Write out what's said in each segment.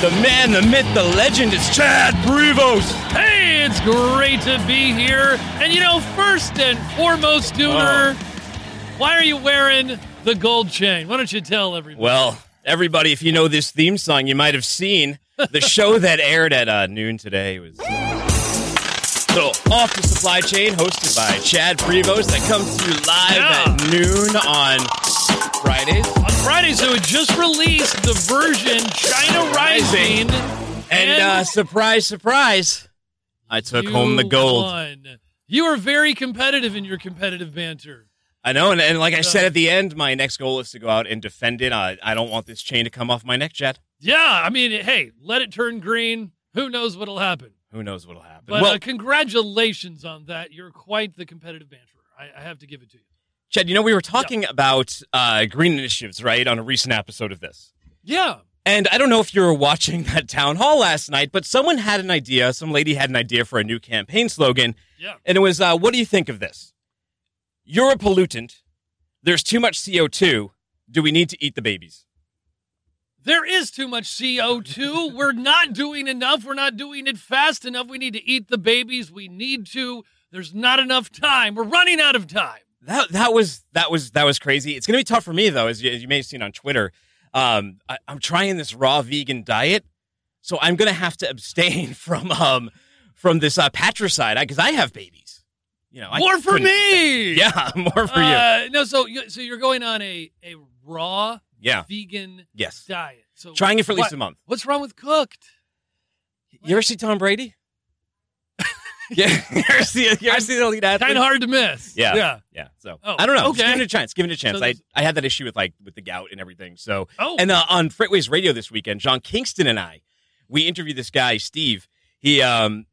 the man, the myth, the legend. is Chad Prevost. Hey, it's great to be here. And you know, first and foremost, Dooner, why are you wearing the gold chain? Why don't you tell everybody? Well, everybody, if you know this theme song, you might have seen the show that aired at uh, noon today was. So, off the supply chain, hosted by Chad Prevost, that comes to you live Yeah. at noon on Fridays. On Friday, so it just released the version China Rising. And uh, surprise, surprise, I took home the gold. won. You are very competitive in your competitive banter. I know, and, and like I said at the end, my next goal is to go out and defend it. I, I don't want this chain to come off my neck, Chad. Yeah, I mean, hey, let it turn green. Who knows what'll happen? Who knows what'll happen? But well, uh, congratulations on that. You're quite the competitive banterer. I, I have to give it to you. Chad, you know, we were talking about uh, green initiatives, right, on a recent episode of this. Yeah. And I don't know if you were watching that town hall last night, but someone had an idea. Some lady had an idea for a new campaign slogan. Yeah. And it was, uh, what do you think of this? You're a pollutant. There's too much CO2. Do we need to eat the babies? There is too much CO2. We're not doing enough. We're not doing it fast enough. We need to eat the babies. We need to. There's not enough time. We're running out of time. That that was that was that was crazy. It's gonna be tough for me though, as you, as you may have seen on Twitter. Um, I, I'm trying this raw vegan diet, so I'm gonna have to abstain from um from this uh, patricide because I have babies. You know, I More for me. Yeah, more for you. Uh, no, so you, so you're going on a a raw Yeah, vegan yes. diet. So Trying it for at least what- a month. What's wrong with cooked? You ever see Tom Brady? yeah, you ever see you ever see the elite athlete? Kind of hard to miss. Yeah. Yeah. Yeah, so Oh, I don't know. Just okay. give it a chance. Give it a chance. So I, I had that issue with like with the gout and everything. So Oh. And uh, on Freightwaves Radio this weekend, John Kingston and I, we interviewed this guy, Steve. He, um,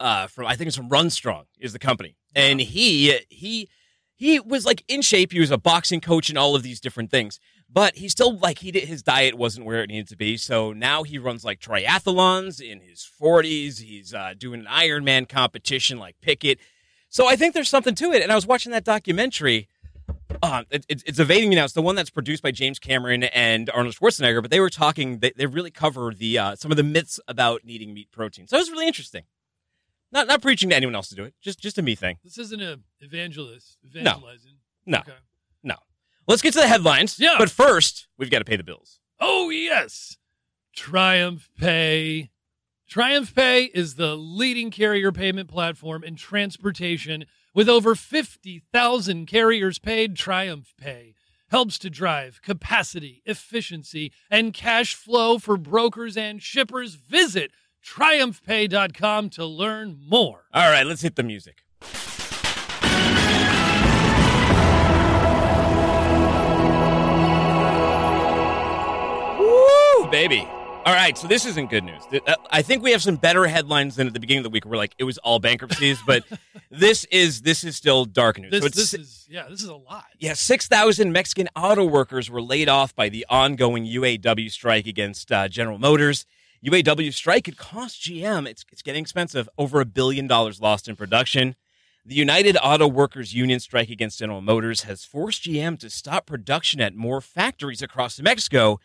uh, from I think it's from Run Strong is the company, and he he he was like in shape. He was a boxing coach and all of these different things, but he still like he did his diet wasn't where it needed to be. So now he runs like triathlons in his forties. He's uh, doing an Ironman competition like Pickett. So I think there's something to it. And I was watching that documentary uh, it, it's it's evading me now. It's the one that's produced by James Cameron and Arnold Schwarzenegger, but they were talking. They, they really cover the uh, some of the myths about needing meat protein. So it was really interesting. Not not preaching to anyone else to do it. Just just a me thing. This isn't a evangelist evangelizing. No. Okay. Let's get to the headlines. Yeah. But first, we've got to pay the bills. Oh, yes. Triumph Pay. Triumph Pay is the leading carrier payment platform in transportation. With over 50,000 carriers paid, Triumph Pay helps to drive capacity, efficiency, and cash flow for brokers and shippers. Visit triumphpay.com to learn more. All right, let's hit the music. Baby. All right, so this isn't good news. Uh, I think we have some better headlines than at the beginning of the week. We're like it was all bankruptcies, but this is this is still dark news. This, so this is, yeah, this is a lot. yeah, 6,000 Mexican auto workers were laid off by the ongoing UAW strike against uh, General Motors. UAW strike could cost GM, it's, it's getting expensive, over a billion dollars lost in production. The United Auto Workers Union strike against General Motors has forced GM to stop production at more factories across Mexico.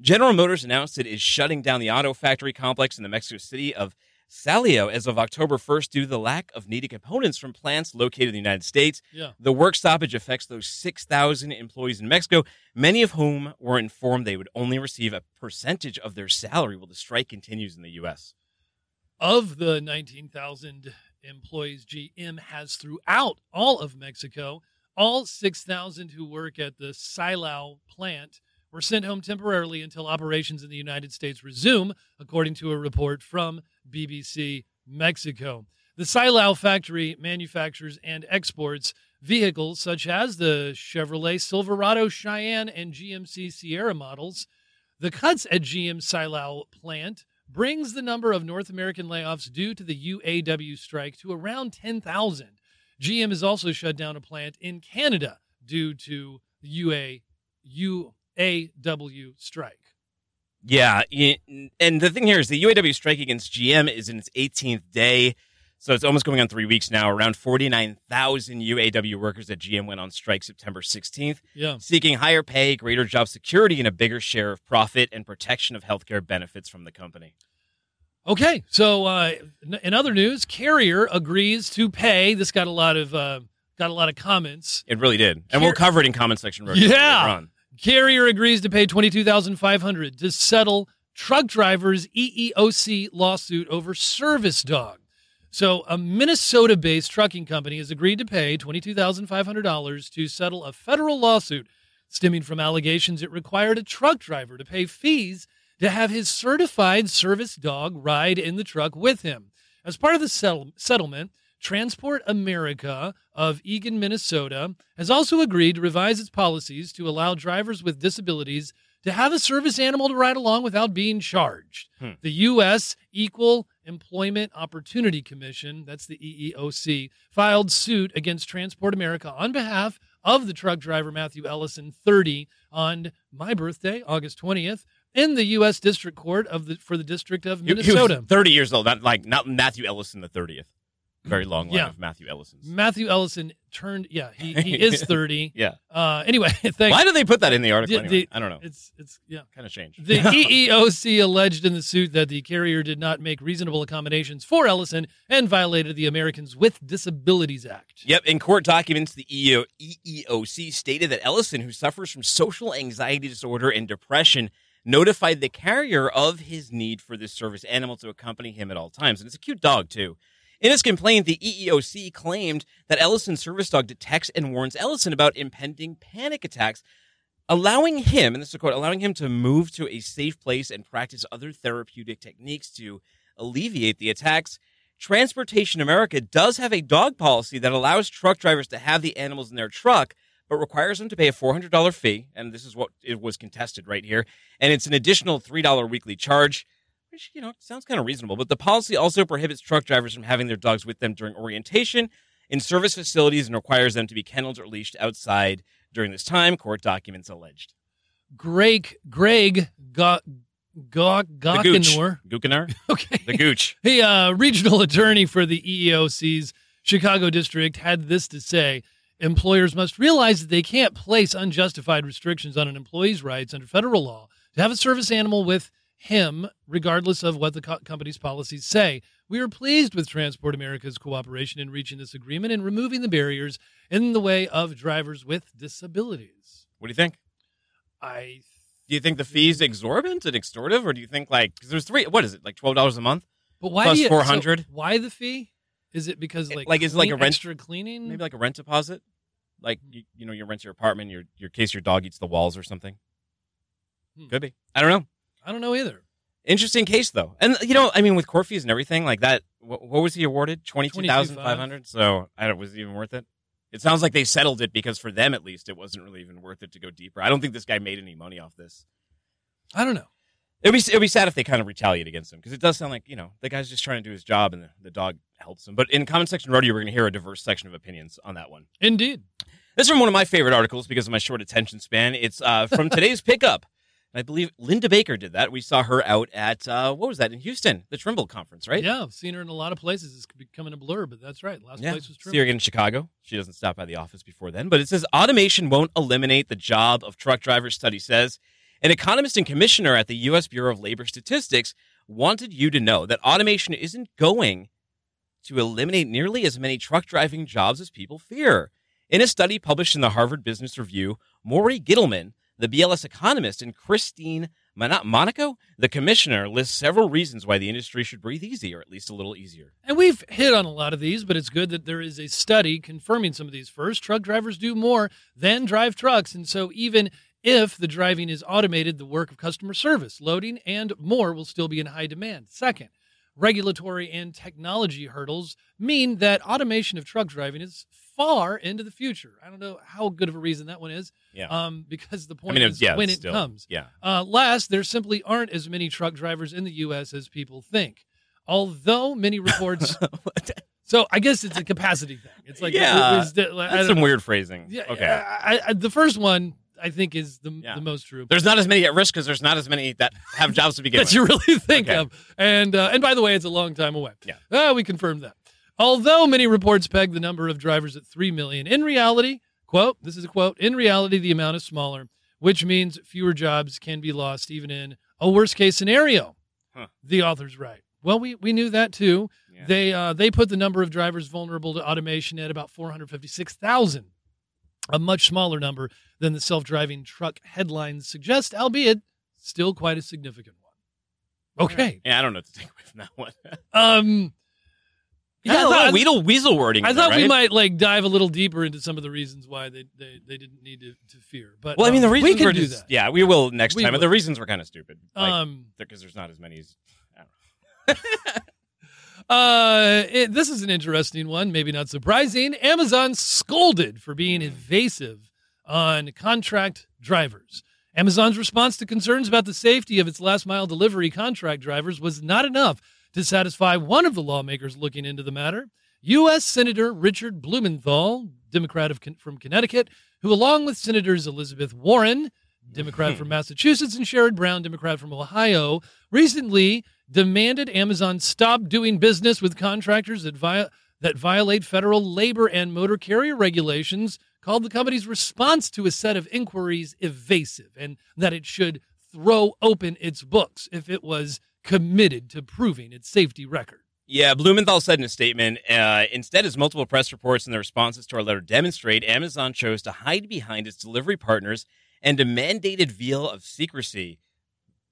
General Motors announced it is shutting down the auto factory complex in the Mexico city of Silao as of October 1st due to the lack of needed components from plants located in the United States. Yeah. The work stoppage affects those 6,000 employees in Mexico, many of whom were informed they would only receive a percentage of their salary while the strike continues in the U.S. of the 19,000 employees GM has throughout all of Mexico, all 6,000 who work at the Silao plant were sent home temporarily until operations in the United States resume, according to a report from BBC Mexico. The Silao factory manufactures and exports vehicles such as the Chevrolet Silverado Cheyenne and GMC Sierra models. The cuts at GM Silao plant brings the number of North American layoffs due to the UAW strike to around 10,000. GM has also shut down a plant in Canada due to the UA, UAW strike. Yeah, and the thing here is the UAW strike against GM is in its 18th day. So it's almost going on three weeks now. Around 49,000 UAW workers at GM went on strike September 16th, Yeah. seeking higher pay, greater job security, and a bigger share of profit and protection of healthcare benefits from the company. Okay, so uh, in other news, Carrier agrees to pay. This got a lot of uh, got a lot of comments. It really did. And we'll cover it in comment section. Yeah. Carrier agrees to pay twenty two thousand five hundred to settle truck drivers' EEOC lawsuit over service dog. So, a Minnesota-based trucking company has agreed to pay twenty-two thousand five hundred dollars to settle a federal lawsuit stemming from allegations it required a truck driver to pay fees to have his certified service dog ride in the truck with him. As part of the settle- settlement, Transport America of Eagan, Minnesota, has also agreed to revise its policies to allow drivers with disabilities to have a service animal to ride along without being charged. Hmm. The U.S. Equal Employment Opportunity Commission, that's the EEOC, filed suit against Transport America on behalf of the truck driver Matthew Ellison, 30, on my birthday, August 20th, in the U.S. District Court of the for the District of He- he was Minnesota. 30 years old, not like not Matthew Ellison the 30th. Very long line Yeah. of Matthew Ellisons. Matthew Ellison turned, yeah, he, he is 30. Yeah. Uh, anyway. Why do they put that in the article The- anyway? the- I don't know. It's, it's, yeah. Kind of changed. The EEOC alleged in the suit that the carrier did not make reasonable accommodations for Ellison and violated the Americans with Disabilities Act. Yep, in court documents, the EEO, EEOC stated that Ellison, who suffers from social anxiety disorder and depression, notified the carrier of his need for this service animal to accompany him at all times. And it's a cute dog, too. In his complaint, the EEOC claimed that Ellison's service dog detects and warns Ellison about impending panic attacks, allowing him, and this is a quote, allowing him to move to a safe place and practice other therapeutic techniques to alleviate the attacks. Transportation America does have a dog policy that allows truck drivers to have the animals in their truck, but requires them to pay a $400 fee. And this is what it was contested right here. And it's an additional $3 weekly charge, which, you know, sounds kind of reasonable. But the policy also prohibits truck drivers from having their dogs with them during orientation in service facilities and requires them to be kennelled or leashed outside during this time, court documents alleged. Greg, Greg Go, Go, The gooch. Gochanour. Okay. The gooch. He, uh, regional attorney for the EEOC's Chicago district, had this to say Employers must realize that they can't place unjustified restrictions on an employee's rights under federal law to have a service animal with him, regardless of what the co- company's policies say. We are pleased with Transport America's cooperation in reaching this agreement and removing the barriers in the way of drivers with disabilities. What do you think? I Do you think the fee's exorbitant and extortive, or do you think like because there's three? What is it like twelve dollars a month? but why Plus you, 400? so why the fee? Is it because like like, is it like a rent- extra cleaning? Maybe like a rent deposit, like you, you know you rent your apartment, your your case your dog eats the walls or something. Hmm. Could be. I don't know. I don't know either. Interesting case though, and you know I mean with court fees and everything like that. What, what was he awarded? Twenty two thousand five hundred. So I don't. Was it even worth it? It sounds like they settled it because for them at least it wasn't really even worth it to go deeper. I don't think this guy made any money off this. I don't know. It'd be it'd be sad if they kind of retaliate against him because it does sound like you know the guy's just trying to do his job and the, the dog helps him. But in comment section rodeo, we're going to hear a diverse section of opinions on that one. Indeed. This is from one of my favorite articles because of my short attention span. It's uh, from today's pickup. And I believe Linda Baker did that. We saw her out at uh, what was that in Houston, the Trimble conference, right? Yeah, I've seen her in a lot of places. It's becoming a blur, but that's right. Last Yeah. place was See her again in Chicago. She doesn't stop by the office before then. But it says automation won't eliminate the job of truck drivers, study says. An economist and commissioner at the U.S. Bureau of Labor Statistics wanted you to know that automation isn't going to eliminate nearly as many truck driving jobs as people fear. In a study published in the Harvard Business Review, Maury Gittleman, the BLS economist, and Christine Monaco, the commissioner, lists several reasons why the industry should breathe easy, or at least a little easier. And we've hit on a lot of these, but it's good that there is a study confirming some of these. First, truck drivers do more than drive trucks. And so, even if the driving is automated, the work of customer service, loading, and more will still be in high demand. Second, regulatory and technology hurdles mean that automation of truck driving is far into the future. I don't know how good of a reason that one is, Yeah. um, because the I point mean, is yeah, when it still, comes. Yeah. Uh, last, there simply aren't as many truck drivers in the U.S. as people think. Although many reports, so I guess it's a capacity thing. It's like Yeah, is that- I That's some know. weird phrasing. Yeah, okay. I, I, the first one I think is the Yeah. the most true. There's not as many at risk because there's not as many that have jobs to begin that with. you really think Okay. of. And uh, and by the way, it's a long time away. Yeah. Ah, we confirmed that. Although many reports peg the number of drivers at 3 million, in reality, quote, this is a quote, in reality, the amount is smaller, which means fewer jobs can be lost even in a worst case scenario. Huh. The author's right. Well, we, we knew that too. Yeah. They uh, they put the number of drivers vulnerable to automation at about 456,000, a much smaller number than the self-driving truck headlines suggest, albeit still quite a significant one. Okay. Yeah, I don't know what to take away from that one. Um yeah, I thought- weasel, weasel wording. I thought we might like dive a little deeper into some of the reasons why they they, they didn't need to, to fear. But Well, I mean, um, the reasons we can do just, that. Yeah, we will next We time. But will. the reasons were kind of stupid. Like, Um, because there's not as many as. I don't know. Uh, it, this is an interesting one, maybe not surprising. Amazon scolded for being evasive on contract drivers. Amazon's response to concerns about the safety of its last mile delivery contract drivers was not enough to satisfy one of the lawmakers looking into the matter. U.S. Senator Richard Blumenthal, Democrat of, from Connecticut, who, along with Senators Elizabeth Warren, Democrat from Massachusetts, and Sherrod Brown, Democrat from Ohio, recently demanded Amazon stop doing business with contractors that, vi- that violate federal labor and motor carrier regulations, called the company's response to a set of inquiries evasive, and that it should throw open its books if it was committed to proving its safety record. Yeah, Blumenthal said in a statement uh, instead, as multiple press reports and the responses to our letter demonstrate, Amazon chose to hide behind its delivery partners and a mandated veil of secrecy.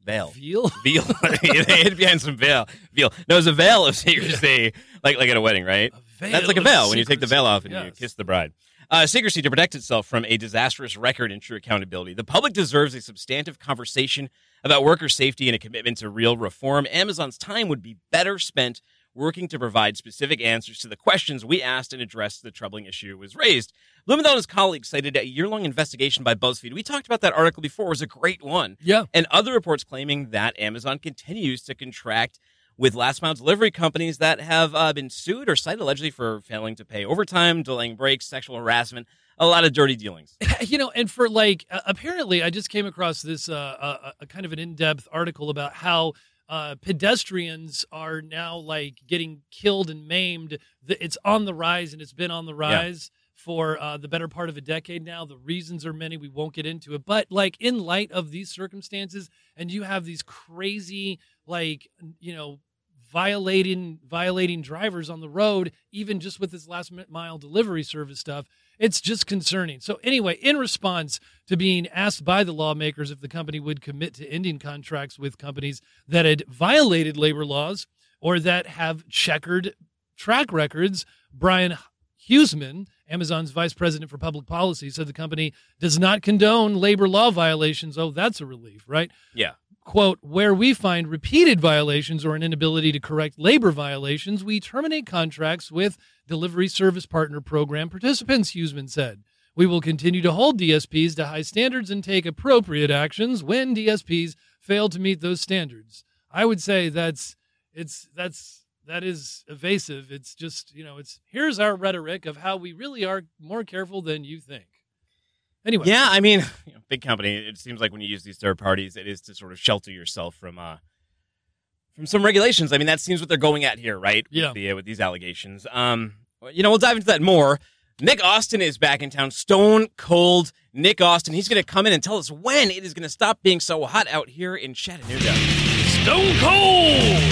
Veil. Veal? Veil. they hid behind some veil. Veil. No, it's a veil of secrecy, like like at a wedding, right? veil That's like a veil when you take the veil off and you kiss the bride. Uh, secrecy to protect itself from a disastrous record and true accountability. The public deserves a substantive conversation about worker safety and a commitment to real reform. Amazon's time would be better spent working to provide specific answers to the questions we asked and address the troubling issue was raised. Blumenthal and his colleagues cited a year-long investigation by BuzzFeed. We talked about that article before. It was a great one Yeah. and other reports claiming that Amazon continues to contract with last mile delivery companies that have uh, been sued or cited allegedly for failing to pay overtime, delaying breaks, sexual harassment, a lot of dirty dealings. you know, and for like, uh, apparently, I just came across this uh, uh, a kind of an in-depth article about how uh, pedestrians are now like getting killed and maimed. It's on the rise, and it's been on the rise for uh, the better part of a decade now. The reasons are many. We won't get into it, but like in light of these circumstances, and you have these crazy, like you know, violating violating drivers on the road, even just with this last mile delivery service stuff. It's just concerning. So anyway, in response to being asked by the lawmakers if the company would commit to ending contracts with companies that had violated labor laws or that have checkered track records, Brian Huseman, Amazon's vice president for public policy, said the company does not condone labor law violations. Oh, that's a relief, right? Yeah. Quote, where we find repeated violations or an inability to correct labor violations, we terminate contracts with delivery service partner program participants, Huseman said. We will continue to hold DSPs to high standards and take appropriate actions when DSPs fail to meet those standards. I would say that's it's that's that is evasive. It's just, you know, it's here's our rhetoric of how we really are more careful than you think. Anyway, Yeah, I mean, you know, big company. It seems like when you use these third parties, it is to sort of shelter yourself from uh, from some regulations. I mean, that seems what they're going at here, right? With Yeah. the, uh, with these allegations. Um, you know, we'll dive into that more. Nick Austin is back in town. Stone cold Nick Austin. He's going to come in and tell us when it is going to stop being so hot out here in Chattanooga. Stone Cold.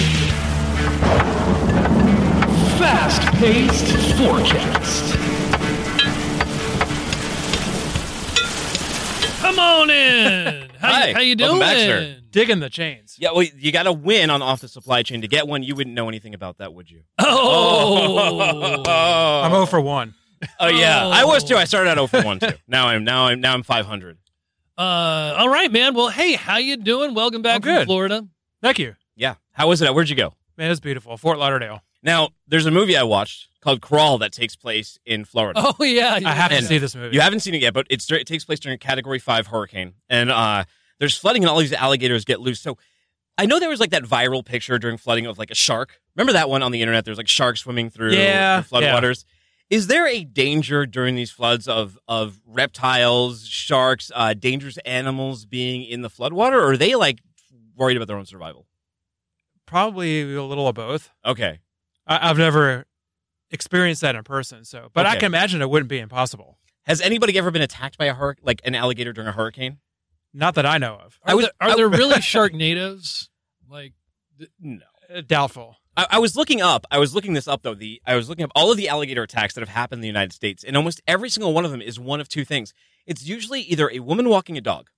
Fast paced forecast. Come on in. How, Hi. you, how you doing? Welcome back, sir. digging the chains. Yeah, well, you got to win on off the supply chain to get one. You wouldn't know anything about that, would you? Oh. I'm 0 for 1. Oh yeah, I was Oh. too. I started at 0 for one too. Now I'm now I'm now I'm 500. Uh, all right, man. Well, hey, how you doing? Welcome back I'm from good. Florida. Thank you. Yeah. How was it? Where'd you go? Man, it's beautiful. Fort Lauderdale. Now there's a movie I watched called Crawl that takes place in Florida. Oh yeah, I have to And see this movie. You haven't seen it yet, but it's it takes place during a Category Five hurricane, and uh, there's flooding, and all these alligators get loose. So I know there was like that viral picture during flooding of like a shark. Remember that one on the internet? There's like sharks swimming through Yeah, the floodwaters. Is there a danger during these floods of of reptiles, sharks, uh, dangerous animals being in the floodwater, or are they like worried about their own survival? Probably a little of both. Okay, I, I've never experienced that in person. So, but I can imagine it wouldn't be impossible. Has anybody ever been attacked by a hurricane, like an alligator during a hurricane? Not that I know of. Are, I was- there, are I- there really Sharknadoes? Like, No. Uh, Doubtful. I, I was looking up. I was looking this up though. The I was looking up all of the alligator attacks that have happened in the United States, and almost every single one of them is one of two things. It's usually either a woman walking a dog,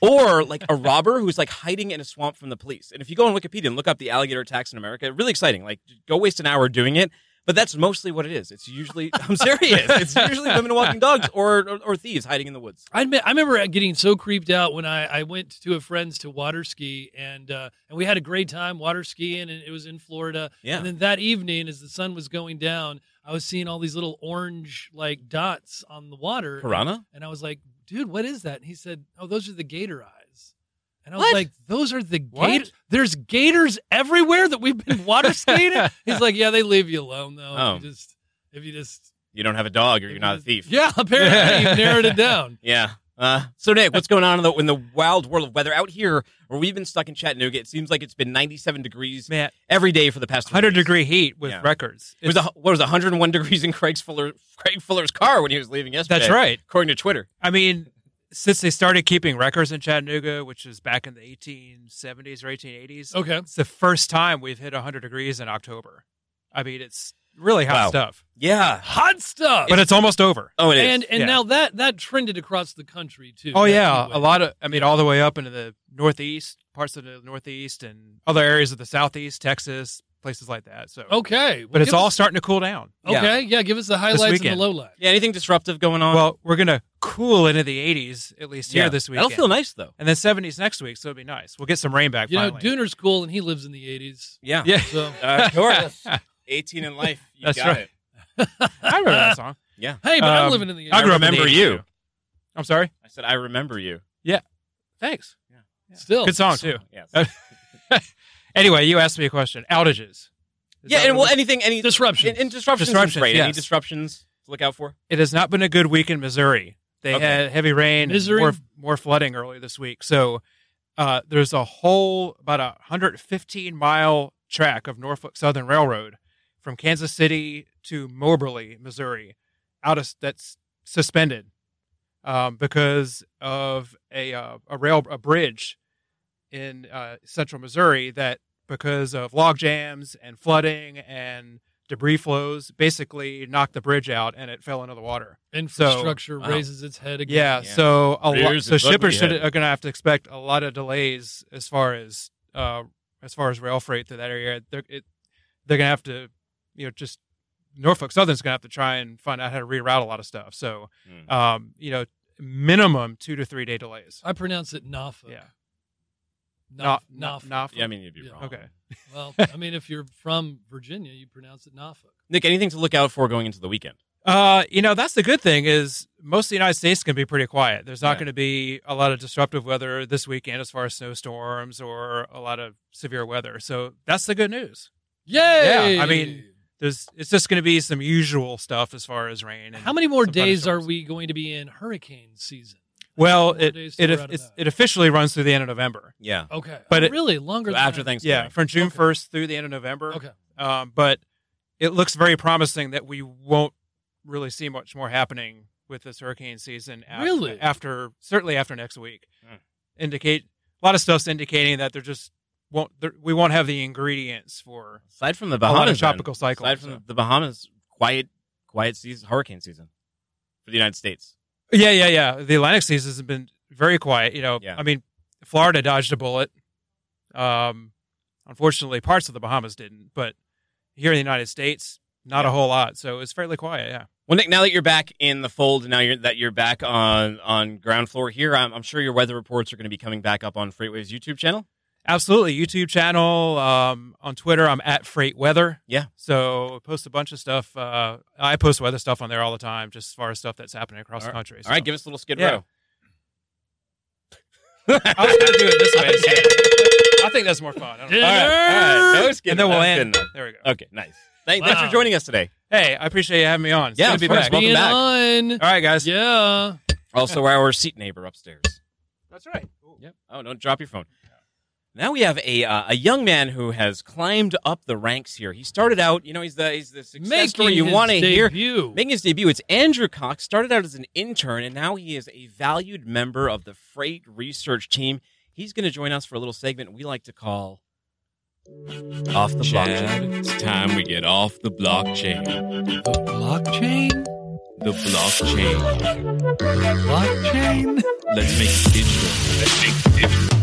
or like a robber who's like hiding in a swamp from the police. And if you go on Wikipedia and look up the alligator attacks in America, really exciting. Like, go waste an hour doing it. But that's mostly what it is. It's usually I'm serious. It's usually women walking dogs or, or or thieves hiding in the woods. I admit, I remember getting so creeped out when I, I went to a friend's to water ski and uh, and we had a great time water skiing and it was in Florida. Yeah. And then that evening, as the sun was going down, I was seeing all these little orange like dots on the water. Piranha? And I was like, dude, what is that? And he said, oh, those are the gator eyes. And I was What? like, those are the gator. There's gators everywhere that we've been water skating. He's like, yeah, they leave you alone though. Oh. If you oh. just, if you just, You don't have a dog, or you're not a thief. yeah, apparently you've narrowed it down. Yeah. Uh, so Nick, what's going on in the in the wild world of weather out here, where we've been stuck in Chattanooga? It seems like it's been 97 degrees Man, every day for the past 100 days. degree heat with Yeah. records. It was a, what was 101 degrees in Craig's Fuller Craig Fuller's car when he was leaving yesterday. that's right. according to Twitter. I mean, since they started keeping records in Chattanooga, which is back in the 1870s or 1880s, Okay. it's the first time we've hit 100 degrees in October. I mean, it's really hot Wow. stuff. Yeah. Hot stuff. But it's almost over. Oh, it is. and and yeah. now that that trended across the country too. Oh that yeah, heat a lot of I mean all the way up into the northeast, parts of the northeast and other areas of the southeast, Texas, places like that. So Okay, but it's give all us- starting to cool down. okay. Yeah. give us the highlights and the weekend. lowlights. yeah, anything disruptive going on? Well, we're going to cool into the 80s at least here Yeah. this weekend. That'll feel nice though. And then 70s next week, so it'll be nice. We'll get some rain back You know, finally. Dooner's cool, and he lives in the '80s. Yeah. yeah. So Uh, of course. 18 in life. You That's got right. it. I remember that song. Yeah. hey, but I'm Um, living in the 80s. I grew up in the remember 80s, you. too. I'm sorry. I said I remember you. Yeah. Thanks. Yeah. Still Good song too. Yes. Anyway, you asked me a question. Outages. Is yeah, that and what well, anything, any Disruptions. and, and disruptions, Disruptions, is great. Any yes. disruptions to look out for? it has not been a good week in Missouri. They Okay. had heavy rain, and Missouri? more more flooding earlier this week. So uh, there's a whole about a 115 mile track of Norfolk Southern Railroad from Kansas City to Moberly, Missouri, out of that's suspended um, because of a uh, a rail a bridge in uh, central Missouri that because of log jams and flooding and debris flows basically knocked the bridge out and it fell into the water. Infrastructure wow. raises its head again. Yeah, Yeah. so a lot, so shippers should, are going to have to expect a lot of delays as far as uh, as far as rail freight through that area. They're it, they're going to have to you know just Norfolk Southern's going to have to try and find out how to reroute a lot of stuff. So Hmm. um, you know minimum two to three day delays. I pronounce it Norfolk. Yeah. Nof- No- Norfolk. Norfolk. Yeah, I mean, you'd be Yeah. wrong. Okay. Well, I mean, if you're from Virginia, you pronounce it Norfolk. Nick, anything to look out for going into the weekend? Uh, you know, that's the good thing is most of the United States can be pretty quiet. There's not Yeah. going to be a lot of disruptive weather this weekend as far as snowstorms or a lot of severe weather. So that's the good news. Yay! Yeah, I mean, There's it's just going to be some usual stuff as far as rain. And how many more days are we going to be in hurricane season? Well, How many more it it till we're out of it's, that? it officially runs through the end of November. Yeah. Okay, but Oh, it- really longer So than after that. Thanksgiving. Yeah, from June Okay. first through the end of November. Okay, Um, but it looks very promising that we won't really see much more happening with this hurricane season. After, Really? After certainly after next week, Hmm. indicate a lot of stuff's indicating that they're just won't there, we won't have the ingredients for Aside from the a Bahamas, lot of tropical cycles. aside from so. the Bahamas, quiet, quiet season, hurricane season for the United States. Yeah, yeah, yeah. The Atlantic season has been very quiet. You know, Yeah. I mean, Florida dodged a bullet. Um, unfortunately, parts of the Bahamas didn't, but here in the United States, not a whole lot. So it's fairly quiet. Yeah. Well, Nick, now that you're back in the fold, now you're, that you're back on on ground floor here, I'm, I'm sure your weather reports are going to be coming back up on Freightwaves YouTube channel. Absolutely. YouTube channel. Um, on Twitter, I'm at Freight Weather. Yeah. So I post a bunch of stuff. Uh, I post weather stuff on there all the time, just as far as stuff that's happening across All the country. All right, So- give us a little skid Yeah. row. I was going to do it this way. instead. I think that's more fun. I don't know. All right, all right. No skid And then we'll end. good. There we go. Okay, nice. Thank, Thanks for joining us today. Hey, I appreciate you having me on. It's Yeah, good to be course. back. Welcome back. on. All right, guys. Yeah. Also, our seat neighbor upstairs. That's right. Yep. Oh, don't drop your phone. Now we have a uh, a young man who has climbed up the ranks here. He started out, you know, he's the he's the success Making story you want to hear. debut. Making his debut, it's Andrew Cox. Started out as an intern, and now he is a valued member of the freight research team. He's going to join us for a little segment we like to call "Off the Blockchain." It's time we get off the blockchain. The blockchain? The blockchain. Blockchain? Let's make it digital. Let's make it digital.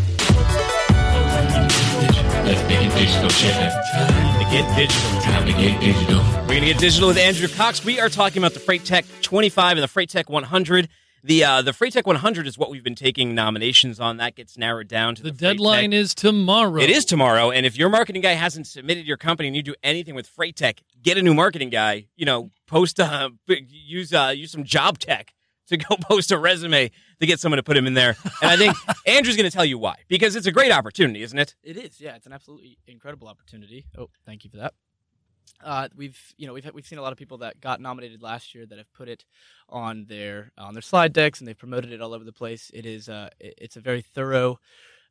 Let's make it digital, Chad. Time to get digital. Time to get digital. We're going to get digital with Andrew Cox. We are talking about the Freight Tech 25 and the Freight Tech 100. The uh, the Freight Tech 100 is what we've been taking nominations on. That gets narrowed down to the the, deadline Tech. is tomorrow. It is tomorrow, and if your marketing guy hasn't submitted your company and you do anything with Freight Tech, get a new marketing guy. You know, post uh, use uh, use some job tech to go post a resume to get someone to put him in there. And I think Andrew's going to tell you why because it's a great opportunity, isn't it? It is, yeah. It's an absolutely incredible opportunity. Oh, thank you for that. Uh, we've, you know, we've we've seen a lot of people that got nominated last year that have put it on their on their slide decks and they've promoted it all over the place. It is, uh, it- it's a very thorough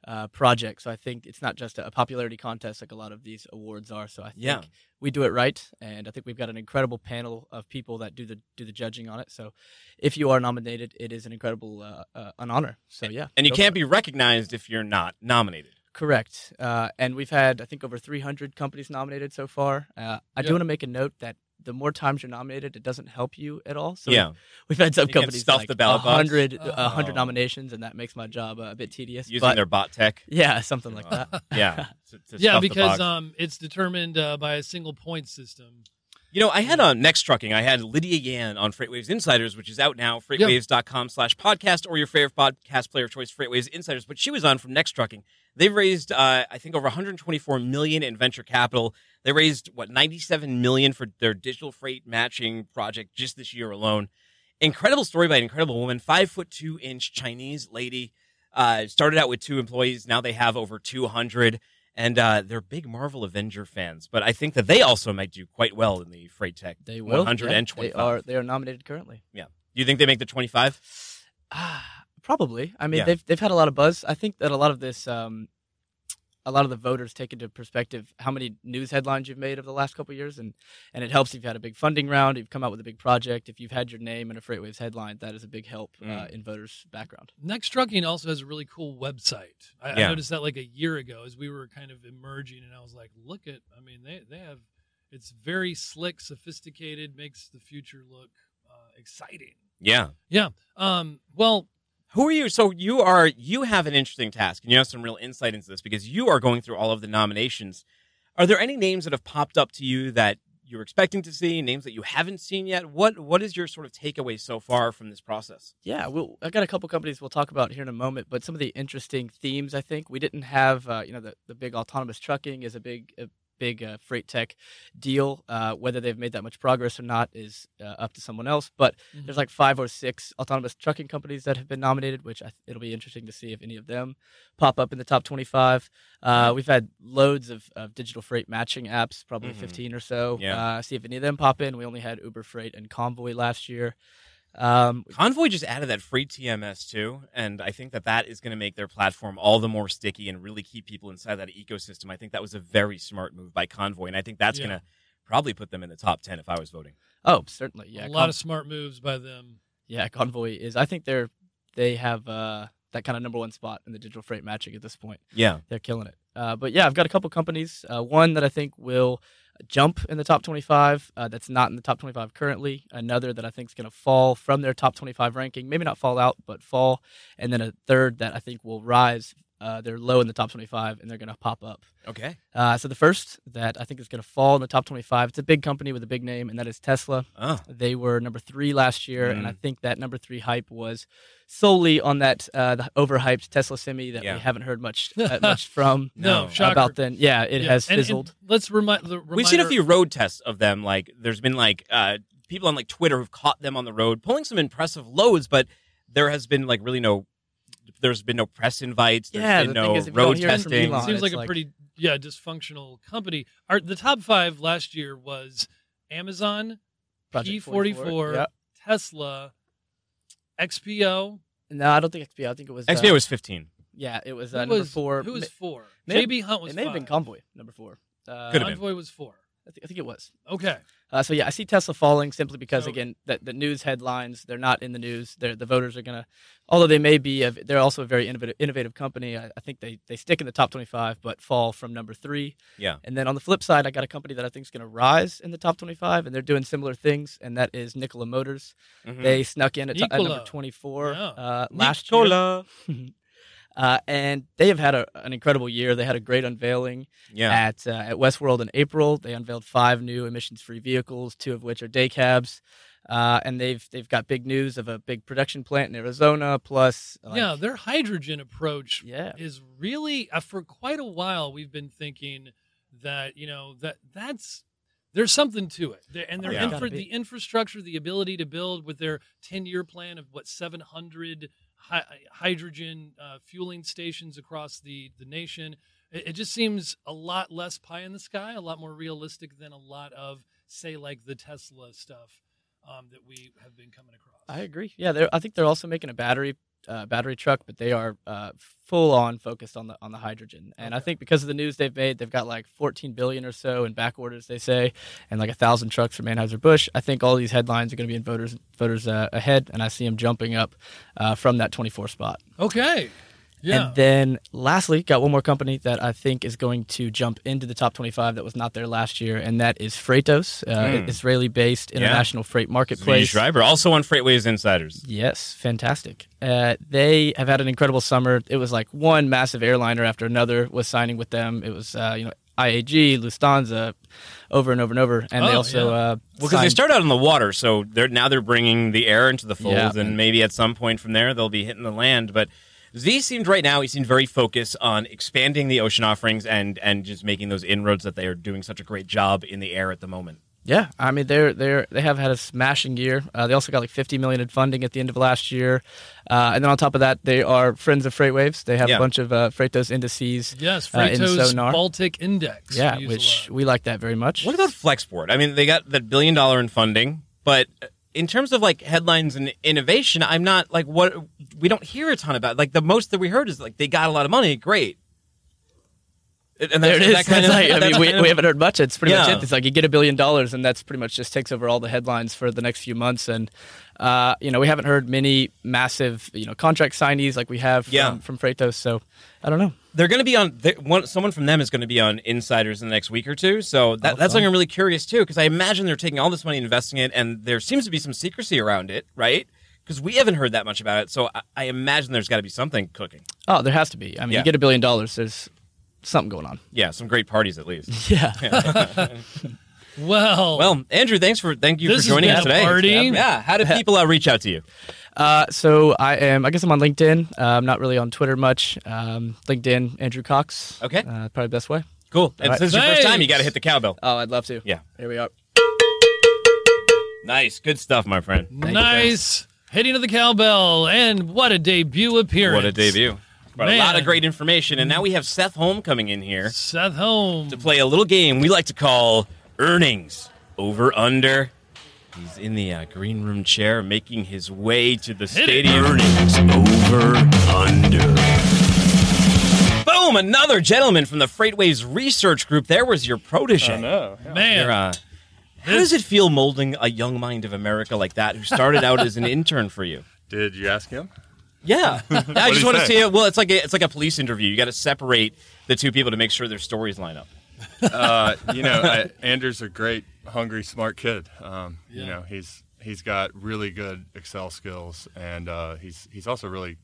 uh, project. So I think it's not just a popularity contest like a lot of these awards are. So I think Yeah. we do it right, and I think we've got an incredible panel of people that do the do the judging on it. So if you are nominated, it is an incredible uh, uh, an honor. So yeah, And you can't be recognized if you're not nominated. Correct. Uh, and we've had, I think, over 300 companies nominated so far. Uh, I do want to make a note that the more times you're nominated, it doesn't help you at all. So yeah, we've had some You companies stuff like the ballot box? 100, a Oh. 100 nominations, and that makes my job uh, a bit tedious. using but their bot tech. yeah, something like that. Yeah, to- to yeah, because um, it's determined uh, by a single point system. You know, I had on Next Trucking, I had Lidia Yan on Freightwaves Insiders, which is out now, freightwaves.com slash podcast, or your favorite podcast player of choice, Freightwaves Insiders. But she was on from Next Trucking. They've raised, uh, I think, over 124 million in venture capital. They raised, what, 97 million for their digital freight matching project just this year alone. Incredible story by an incredible woman, five foot two inch Chinese lady. Uh, started out with two employees. Now they have over 200 and uh, they're big Marvel Avenger fans. But I think that they also might do quite well in the Freight Tech They will. 100 yeah. they are. they are nominated currently. Yeah. Do you think they make the 25? Ah, probably. I mean, Yeah. they've they've had a lot of buzz. I think that a lot of this, um, a lot of the voters take into perspective how many news headlines you've made over the last couple of years, and and it helps if you've had a big funding round, you've come out with a big project, if you've had your name in a Freightwaves headline, that is a big help uh, Mm. in voters' background. Next Trucking also has a really cool website. I, I noticed that like a year ago as we were kind of emerging, and I was like, look at, I mean, they, they have, it's very slick, sophisticated, makes the future look uh, exciting. Yeah. Yeah. Um, well, Who are you? So you are you have an interesting task, and you have some real insight into this because you are going through all of the nominations. Are there any names that have popped up to you that you're expecting to see? Names that you haven't seen yet? What What is your sort of takeaway so far from this process? Yeah, we'll, I got a couple companies we'll talk about here in a moment, but some of the interesting themes I think we didn't have. Uh, you know, the the big autonomous trucking is a big a big uh, freight tech deal. Uh, whether they've made that much progress or not is uh, up to someone else. But Mhm. there's like five or six autonomous trucking companies that have been nominated, which I, it'll be interesting to see if any of them pop up in the top 25. Uh, we've had loads of, of digital freight matching apps, probably Mhm. 15 or so. Yeah. Uh, see if any of them pop in. We only had Uber Freight and Convoy last year. Um, Convoy just added that free TMS too, and I think that that is going to make their platform all the more sticky and really keep people inside that ecosystem. I think that was a very smart move by Convoy, and I think that's Yeah. going to probably put them in the top ten if I was voting. oh, certainly. Yeah. a Con- lot of smart moves by them. Yeah, Convoy is. I think they're they have uh, that kind of number one spot in the digital freight matching at this point. Yeah, They're killing it. Uh, but yeah, I've got a couple companies. Uh, one that I think will jump in the top 25 uh, that's not in the top 25 currently. Another that I think is going to fall from their top 25 ranking. Maybe not fall out, but fall. And then a third that I think will rise. Uh, they're low in the top 25 and they're going to pop up. okay. Uh, so the first that I think is going to fall in the top 25, it's a big company with a big name, and that is Tesla. Oh, They were number three last year, and I Mm. think that number three hype was solely on that uh, the overhyped Tesla Semi that Yeah. we haven't heard much uh, much from No, No. shocker. about then. Yeah, it Yeah, has and- and fizzled. let's remind. The we've seen a few road tests of them. Like, there's been like uh, people on like Twitter who've caught them on the road pulling some impressive loads, but there has been like really no. There's been no press invites. There's Yeah, been the no is, if you don't road testing. Elon- Seems like it's a like- pretty yeah dysfunctional company. Our, the top five last year was Amazon, Project P forty four, Yeah. Tesla, XPO. No, I don't think XPO. I think it was XPO uh, was 15. Yeah, it was uh, number was four. Who was four? may JB Hunt was it may have been. Convoy number four. Uh, Could have been. Convoy was four. I, think, I think it was. Okay. Uh, so yeah, I see Tesla falling simply because So- again, the, the news headlines they're not in the news. They're, the voters are gonna, although they may be, a, they're also a very innovative, innovative company. I, I think they they stick in the top twenty-five, but fall from number three. Yeah. And then on the flip side, I got a company that I think is gonna rise in the top twenty-five, and they're doing similar things, and that is Nikola Motors. Mhm. They snuck in at, t- at number twenty-four Yeah. uh, last year. Nikola. Uh, and they have had a, an incredible year. They had a great unveiling Yeah. at uh, at Westworld in April. They unveiled five new emissions-free vehicles, two of which are day cabs, uh, and they've they've got big news of a big production plant in Arizona. Plus, like- yeah, their hydrogen approach yeah, is really uh, for quite a while we've been thinking that you know that that's there's something to it There- and their Yeah. infra- the infrastructure the ability to build with their 10 year plan of what 700 hy- hydrogen uh, fueling stations across the the nation it, it just seems a lot less pie in the sky a lot more realistic than a lot of say like the tesla stuff um, that we have been coming across I agree. Yeah, I think they're also making a battery uh, battery truck, but they are uh, full on focused on the on the hydrogen. And I think because of the news they've made, they've got like 14 billion or so in back orders, they say, and like a thousand trucks from Anheuser Busch. I think all these headlines are going to be in voters voters uh, ahead, and I see them jumping up uh, from that 24 spot. okay yeah And then lastly, got one more company that I think is going to jump into the top 25 that was not there last year, and that is Freightos, uh, Mm. Israeli based international freight Zvi marketplace. Schreiber, also on Freightwaves Insiders. Yes, fantastic. Uh, they have had an incredible summer. It was like one massive airliner after another was signing with them. It was uh, you know IAG, Lufthansa, over and over and over, and they Oh, also yeah. uh, Well, because they start out in the water, so they're now they're bringing the air into the fold, Yeah. and maybe at some point from there they'll be hitting the land. But Z seemed right now he seemed very focused on expanding the ocean offerings and and just making those inroads that they are doing such a great job in the air at the moment. Yeah, I mean they're they're they have had a smashing year. Uh, they also got like 50 million in funding at the end of last year, uh, and then on top of that, they are friends of Freightwaves. They have Yeah. a bunch of uh, Freightos indices. Yes, uh, in Freightos Sonar. Baltic Index. Yeah, we which we like that very much. What about Flexport? I mean, they got that billion dollar in funding, but in terms of like headlines and innovation, I'm not like what we don't hear a ton about. Like the most that we heard is like they got a lot of money, great. And there it is. that kind of- like- I mean, we, of- we haven't heard much. It's pretty much it. It's like you get a billion dollars, and that's pretty much just takes over all the headlines for the next few months. And uh, you know, we haven't heard many massive you know contract signees like we have from, Yeah. from Freightos. So I don't know. they're going to be on one, someone from them is going to be on insiders in the next week or two so that, Oh, that's something i'm really curious too because i imagine they're taking all this money investing it and there seems to be some secrecy around it right because we haven't heard that much about it so i, I imagine there's got to be something cooking Oh, there has to be. I mean, Yeah. you get a billion dollars. There's something going on. yeah some great parties at least Yeah. Well, well andrew thanks for thank you This for joining has us been a today party. yeah how do people uh, reach out to you Uh, so I am. I guess I'm on LinkedIn. Uh, I'm not really on Twitter much. Um, LinkedIn, Andrew Cox. Okay. Uh, probably the best way. cool and right. since your first time you got to hit the cowbell Oh, I'd love to. Yeah. Here we are. nice good stuff my friend you, nice hitting of the cowbell, and what a debut appearance! what a debut Brought a lot of great information and now we have seth holm coming in here Seth Holm. to play a little game we like to call earnings over under. He's in the uh, green room chair making his way to the Hit it. stadium. Earnings over under. Boom! Another gentleman from the Freightwaves Research Group. There was your protege. i no. Man, You're, uh, how does it feel molding a young mind of America like that who started out as an intern for you? Did you ask him? Yeah, I just he want to say? see it. Well, it's like a, it's like a police interview. You got to separate the two people to make sure their stories line up. Uh, you know, I, Andrew's a great, hungry, smart kid. Um, Yeah. You know, he's he's got really good Excel skills, and uh, he's he's also really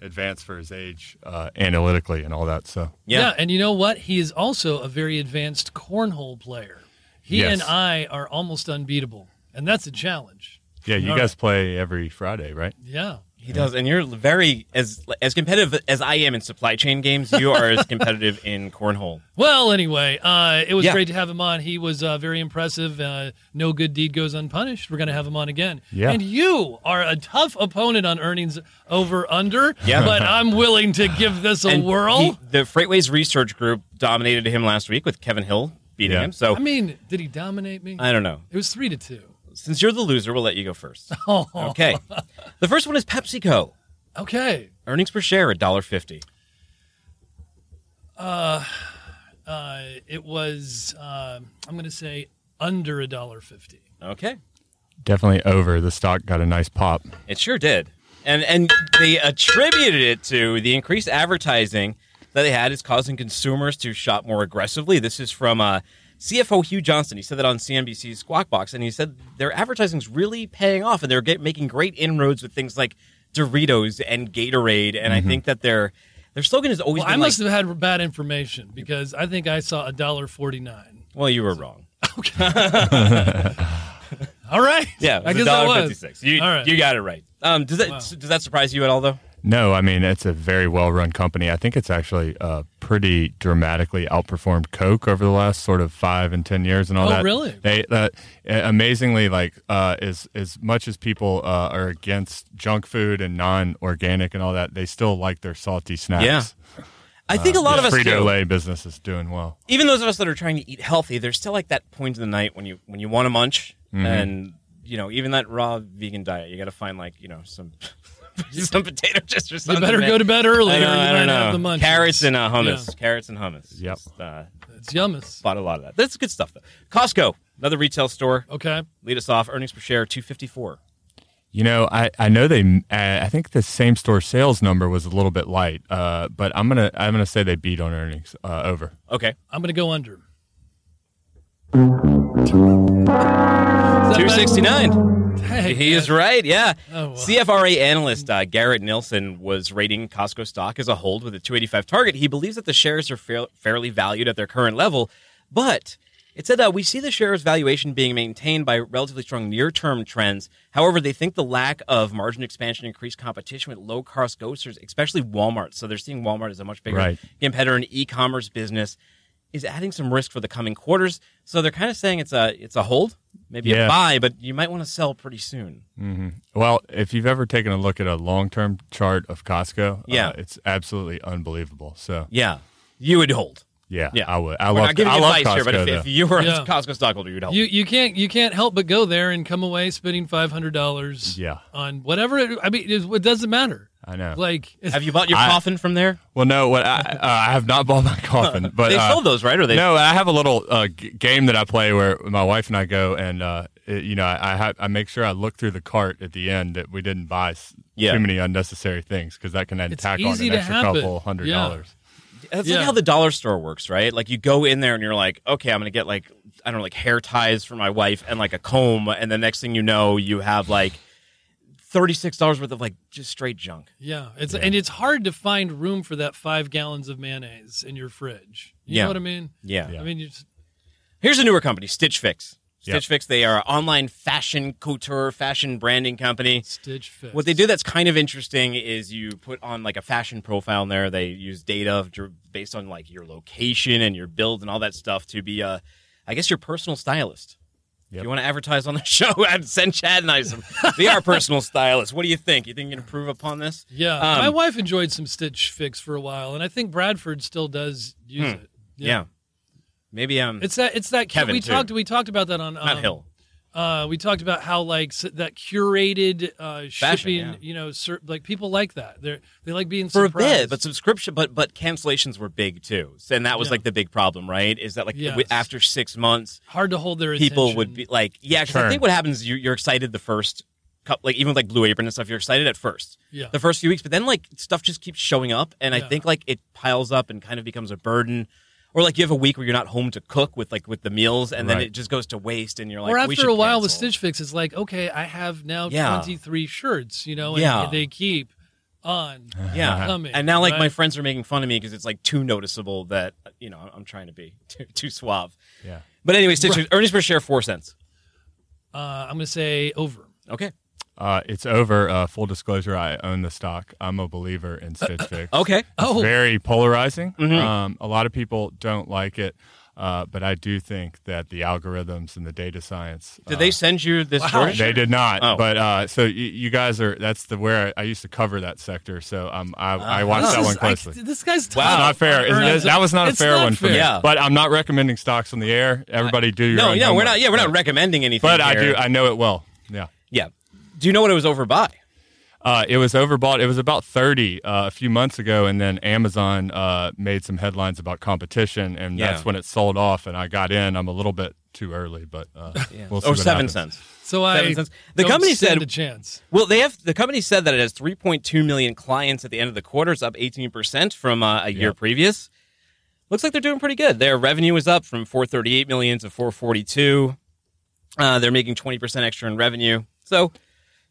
advanced for his age uh, analytically and all that. So yeah. and you know what? He is also a very advanced cornhole player. He Yes. and I are almost unbeatable, and that's a challenge. yeah, you All guys play every Friday, right? Yeah. He does, and you're very as as competitive as I am in supply chain games. You are as competitive in cornhole. Well, anyway, uh, it was Yeah. great to have him on. He was uh, very impressive. Uh, no good deed goes unpunished. We're going to have him on again. Yeah. And you are a tough opponent on earnings over under. Yeah. But I'm willing to give this a And whirl. he- the Freightwaves Research Group dominated him last week with Kevin Hill beating Yeah. him. So I mean, did he dominate me? I don't know. it was three to two. Since you're the loser, we'll let you go first. Oh, Okay. the first one is PepsiCo. okay. Earnings per share $1.50. Uh, uh, it was. Uh, I'm going to say under a dollar fifty. Okay. Definitely over. The stock got a nice pop. It sure did. And and they attributed it to the increased advertising that they had is causing consumers to shop more aggressively. This is from uh, CFO Hugh Johnston. He said that on CNBC's Squawk Box, and he said their advertising is really paying off, and they're get, making great inroads with things like Doritos and Gatorade. And I think that their their slogan has always Well, I must like, have had bad information because I think I saw a dollar forty nine. "Well, you were wrong." Okay. all right. Yeah, it I was guess I was. $1.56. You All right. you got it right. Um, does that Wow. does that surprise you at all, though? No, I mean it's a very well run company. I think it's actually uh, pretty dramatically outperformed Coke over the last sort of five and ten years and all Oh, that. really? They uh, amazingly like uh, as as much as people uh, are against junk food and non organic and all that, they still like their salty snacks. Yeah. I think a lot of us Frito. Lay business is doing well. even those of us that are trying to eat healthy, there's still like that point in the night when you when you want to munch, Mm-hmm. and you know even that raw vegan diet, you got to find like you know some some potato chips or something. You better man. go to bed early I know, or you I might don't have know. the munchies. Carrots and uh, hummus. Yeah. Carrots and hummus. Yep. Just, uh, It's yummus. bought a lot of that. That's good stuff though. Costco, another retail store. Okay. Lead us off. Earnings per share two fifty four. You know, I, I know they. Uh, I think the same store sales number was a little bit light, uh, but I'm gonna I'm gonna say they beat on earnings uh, over. Okay, I'm going to go under. two sixty nine. Hey, He is right. Yeah. Oh, wow. CFRA analyst uh, Garrett Nelson was rating Costco stock as a hold with a 285 target. He believes that the shares are fair, fairly valued at their current level, but it said that we see the shares valuation being maintained by relatively strong near-term trends. However, they think the lack of margin expansion, increased competition with low-cost grocers, especially Walmart. So they're seeing Walmart as a much bigger Right. competitor in e-commerce business. Is adding some risk for the coming quarters, so they're kind of saying it's a it's a hold, maybe a buy, but you might want to sell pretty soon. hmm Well, if you've ever taken a look at a long term chart of Costco, Yeah. uh, it's absolutely unbelievable. So Yeah, you would hold. Yeah, Yeah. I would. I We're love. not giving I you love advice Costco. here, but if, if you were Yeah. a Costco stockholder, you'd hold. You you can't you can't help but go there and come away spending five hundred dollars yeah, on whatever. It, I mean, it, it doesn't matter. I know. Like, Have you bought your I- coffin from there? well, no, what I, uh, I have not bought my coffin, but they uh, sold those, right? Or they? no, I have a little uh, g- game that I play where my wife and I go, and uh, it- you know, I I, ha- I make sure I look through the cart at the end that we didn't buy s- Yeah. too many unnecessary things because that can then tack on an extra happen. couple hundred Yeah. That's Yeah. like how the dollar store works, right? Like you go in there and you're like, okay, I'm gonna get like I don't know, like hair ties for my wife and like a comb, and the next thing you know, you have like thirty six dollars worth of like just straight junk. yeah, it's and it's hard to find room for that five gallons of mayonnaise in your fridge. You Yeah. know what I mean? Yeah. I mean, you just, Here's a newer company, Stitch Fix. Yep. Stitch Fix, they are an online fashion couture, fashion branding company. Stitch Fix. What they do that's kind of interesting is you put on like a fashion profile in there. They use data based on like your location and your build and all that stuff to be, uh, I guess, your personal stylist. If you want to advertise on the show, I'd send Chad and I some. They are personal stylists. What do you think? You think you can improve upon this? Yeah, Um, my wife enjoyed some Stitch Fix for a while, and I think Bradford still does use Hmm. it. Yeah. Maybe um, It's that it's that Kevin, we too. talked we talked about that on not um, Hill. Uh, we talked about how like s- that curated uh, Fashion, shipping. yeah. You know, cer- like people like that. They they like being for a bit, but subscription, but but cancellations were big too, and that was Yeah. like the big problem, right? Is that like Yes. w- after six months, hard to hold their people attention. would be like, yeah, because I think what happens is you, you're excited the first, cou- like even like Blue Apron and stuff, you're excited at first, yeah. the first few weeks, but then like stuff just keeps showing up, and I think like it piles up and kind of becomes a burden. Or like you have a week where you're not home to cook with like with the meals, and then it just goes to waste, and you're like, or we after should a while with. Stitch Fix, it's like okay, I have now Yeah. twenty three shirts. You know, and Yeah. they keep on. yeah, coming, and now like my friends are making fun of me because it's like too noticeable that you know I'm trying to be too, too suave. Yeah. But anyway, Stitch earnings per share four cents. Uh, I'm going to say over. Okay. Uh, it's over. Uh, full disclosure: I own the stock. I'm a believer in Stitch Fix. Okay. It's Oh. very polarizing. Mhm. Um, a lot of people don't like it, uh, but I do think that the algorithms and the data science. Did uh, they send you this? Wow. Georgia? They did not. Oh. But uh, so you, you guys are. That's the where I used to cover that sector. So um, I, I Ah. watched This that is- one I- closely. this guy's Wow. tough not fair. on Is that, that was not a fair not one for me. Yeah. But I'm not recommending stocks on the air. Everybody do your no, own yeah, we're not. Yeah, we're not recommending anything. But I do. I know it well. Yeah. yeah. Do you know what it was over by? Uh, it was overbought. It was about 30 uh, a few months ago, and then Amazon uh, made some headlines about competition, and Yeah. that's when it sold off. And I got in. I'm a little bit too early, but uh, Yeah. we'll see oh, what seven happens. cents. So Seven I cents. The don't company stand said a chance. Well, they have the company said that it has 3.2 million clients at the end of the quarter. It's up 18 percent from uh, a year Yep. previous. Looks like they're doing pretty good. Their revenue is up from 438 million to 442. Uh, they're making 20 percent extra in revenue. So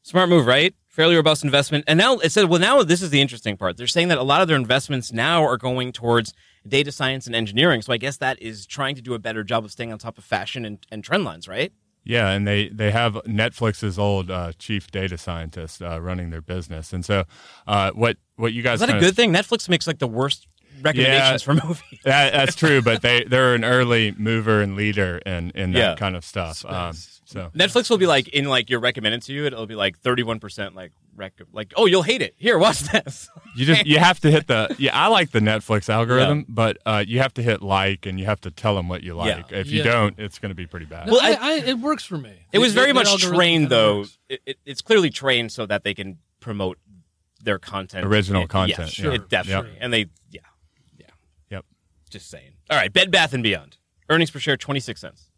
smart move, right? Fairly robust investment. And now it said, well, now this is the interesting part. They're saying that a lot of their investments now are going towards data science and engineering. So I guess that is trying to do a better job of staying on top of fashion and, and trend lines, right? Yeah, and they they have Netflix's old uh, chief data scientist uh, running their business, and so uh, what what you guys Is that a good thing? Netflix makes like the worst recommendations for movies. That, that's true, but they they're an early mover and leader in in that Yeah. kind of stuff. Um, so Netflix will be like in like you're recommended to you. It'll be like 31 percent like rec- like oh you'll hate it. Here, watch this. you just you have to hit the yeah. I like the Netflix algorithm, but uh, you have to hit like and you have to tell them what you like. Yeah. If you Yeah. don't, it's going to be pretty bad. No, Well, I, I- I, it works for me. It was The- very much algorithm trained kinda though. It, it, it's clearly trained so that they can promote their content, Original Yeah, content, Yeah, sure. It definitely, Yep. and they yeah yeah. Yep. Just saying. All right, Bed Bath and Beyond earnings per share 26 cents.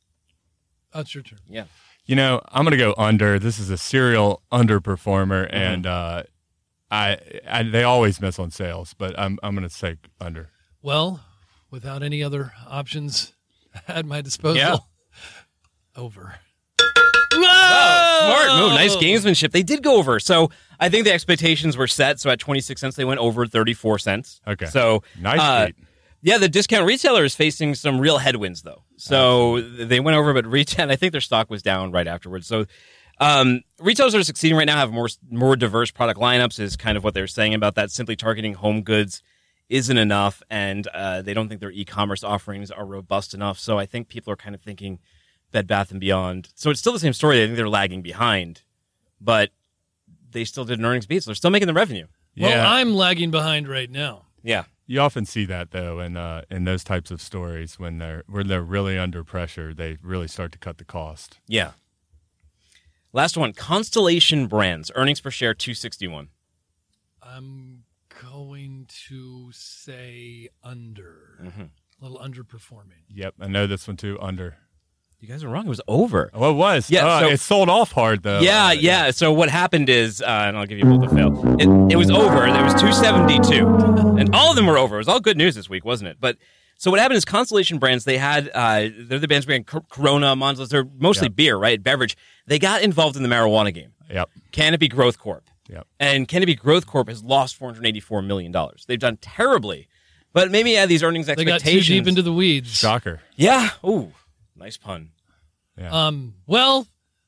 Oh, it's your turn. Yeah. You know, I'm going to go under. This is a serial underperformer, Mm-hmm. and uh, I, I they always miss on sales, but I'm I'm going to say under. Well, without any other options at my disposal, Yeah. over. Smart move. Nice gamesmanship. They did go over. So I think the expectations were set. So at 26 cents, they went over 34 cents. Okay. So Nice uh, beat. Yeah, the discount retailer is facing some real headwinds, though. So they went over, but retail, I think their stock was down right afterwards. So um, retailers are succeeding right now have more more diverse product lineups, is kind of what they're saying about that. Simply targeting home goods isn't enough, and uh, they don't think their e-commerce offerings are robust enough. So I think people are kind of thinking Bed Bath and Beyond. So it's still the same story. I think they're lagging behind, but they still did an earnings beat, so they're still making the revenue. Well, yeah, I'm lagging behind right now. Yeah. You often see that though in uh, in those types of stories when they're when they're really under pressure, they really start to cut the cost. Yeah. Last one, Constellation Brands, earnings per share 261. I'm going to say under. Mhm. A little underperforming. Yep, I know this one too. Under. You guys are wrong. It was over. Oh, it was. Yeah, Uh, so- it sold off hard though. yeah, Uh, yeah. So what happened is, uh, and I'll give you both a little fail. It, it was over. There was 272, and all of them were over. It was all good news this week, wasn't it? But so what happened is Constellation Brands. They had uh, they're the bands behind Cor- Corona, Monzos. They're mostly Yep. beer, right? Beverage. They got involved in the marijuana game. Yep. Canopy Growth Corp. Yep. And Canopy Growth Corp has lost 484 million dollars. They've done terribly, but maybe yeah, these earnings expectations. They got expectations. too deep into the weeds. Shocker. yeah. Ooh, nice pun. Um. Well,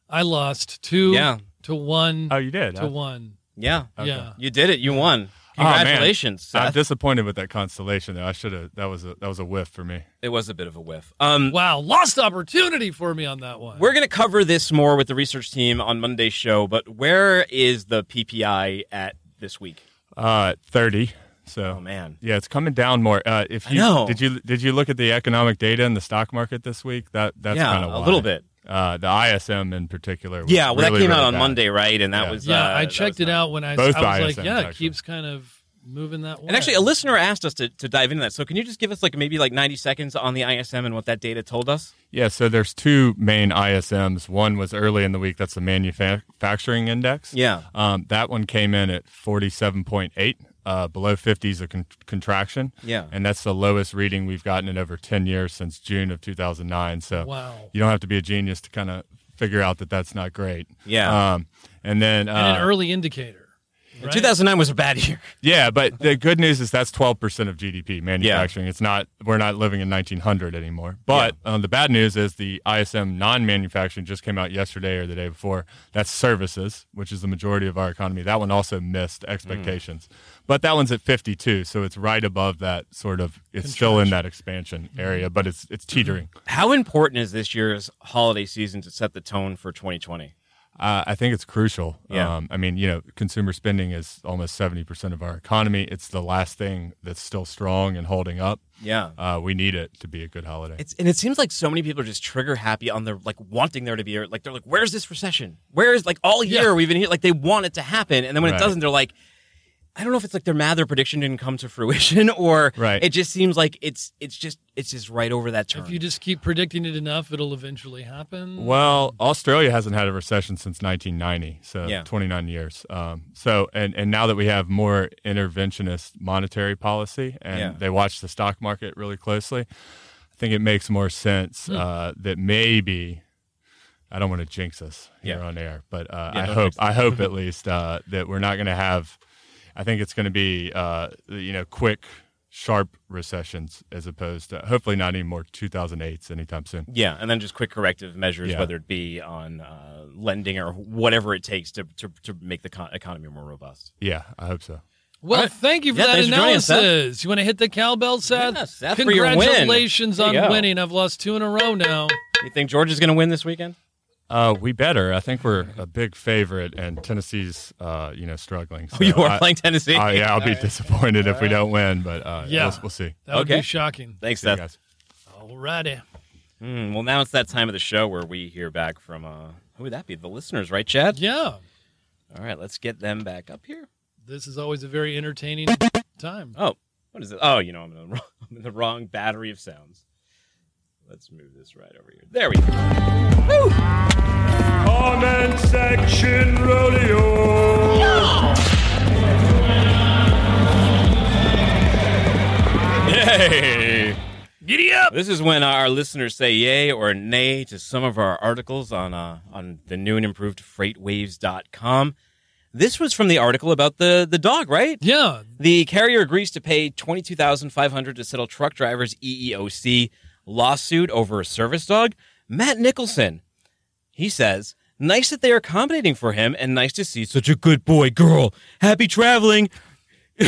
I lost two Yeah. to one Oh, you did. to huh? one. Yeah. Okay. Yeah. You did it. You won. Oh, man. Congratulations. I'm disappointed with that constellation though. I should have. That was a that was a whiff for me. it was a bit of a whiff. Um, Wow, lost opportunity for me on that one. We're going to cover this more with the research team on Monday's show, but where is the PPI at this week? Uh, thirty. So Oh, man. yeah, it's coming down more. Uh, if I you know. did you did you look at the economic data in the stock market this week? That that's yeah, kind of a little bit. Uh, the ISM in particular. Was Yeah, well, that really, came out on bad. Monday, right? And that Yeah. was. yeah, uh, I checked it not- out when I, Both I was like, ISMs, yeah, it keeps kind of moving that way. And actually, a listener asked us to, to dive into that. So, can you just give us like maybe like 90 seconds on the ISM and what that data told us? Yeah, so there's two main ISMs. One was early in the week. That's the manufacturing index. Yeah. Um, that one came in at 47.8. Uh, below 50 is a con- contraction. Yeah. And that's the lowest reading we've gotten in over 10 years since June of 2009. So Wow. you don't have to be a genius to kind of figure out that that's not great. Yeah. Um, and then, uh, and an early indicator. Right? 2009 was a bad year. yeah, but the good news is that's 12% of GDP manufacturing. It's not, we're not living in 1900 anymore. But um, the bad news is the ISM non manufacturing just came out yesterday or the day before. That's services, which is the majority of our economy. That one also missed expectations. But that one's at 52, so it's right above that sort of, it's still in that expansion area, but it's, it's teetering. How important is this year's holiday season to set the tone for 2020? Uh, I think it's crucial. Yeah. Um, I mean, you know, consumer spending is almost 70% of our economy. It's the last thing that's still strong and holding up. Yeah. Uh, we need it to be a good holiday. It's and it seems like so many people are just trigger happy on their like wanting there to be like they're like where's this recession? Where's like all year Yeah. we've been here like they want it to happen and then when it doesn't they're like I don't know if it's like their mad their prediction didn't come to fruition or Right. it just seems like it's it's just it's just right over that turn. If you just keep predicting it enough, it'll eventually happen. Well, Australia hasn't had a recession since 1990, so Yeah. 29 years. Um, so, and and now that we have more interventionist monetary policy, and Yeah. they watch the stock market really closely, I think it makes more sense Hmm. uh, that maybe. I don't want to jinx us here Yeah. on air, but uh, Yeah, I hope. I hope at least uh, that we're not going to have. I think it's going to be uh, you know quick, sharp recessions as opposed to hopefully not any more 2008s anytime soon. yeah, and then just quick corrective measures, Yeah. whether it be on uh, lending or whatever it takes to to, to make the con- economy more robust. Yeah, I hope so. Well, All right. thank you for Yeah, that thanks for joining us, analysis. you want to hit the cowbell, Seth? Yeah, Seth, for your win. Congratulations on winning. I've lost two in a row now. You think George is going to win this weekend? Uh, we better. I think we're a big favorite, and Tennessee's, uh, you know, struggling. Oh, you are I- playing Tennessee. uh, yeah, I'll be disappointed if we don't win, but uh, Yeah. we'll, we'll see. That would Okay. be shocking. Thanks, See you Seth. guys. Alrighty. Hmm, well, now it's that time of the show where we hear back from uh, who would that be? The listeners, right, Chad? Yeah. All right, let's get them back up here. This is always a very entertaining time. Oh, what is it? Oh, you know, I'm in the wrong, I'm in the wrong battery of sounds. Let's move this right over here. There we go. Comment section rodeo. Yay! Giddy up! This is when our listeners say yay or nay to some of our articles on uh, on the new and improved freightwaves.com. This was from the article about the the dog, right? Yeah. The carrier agrees to pay twenty two thousand five hundred to settle truck drivers EEOC lawsuit over a service dog. Matt Nicholson, he says, nice that they are accommodating for him, and nice to see such a good boy girl. Happy traveling.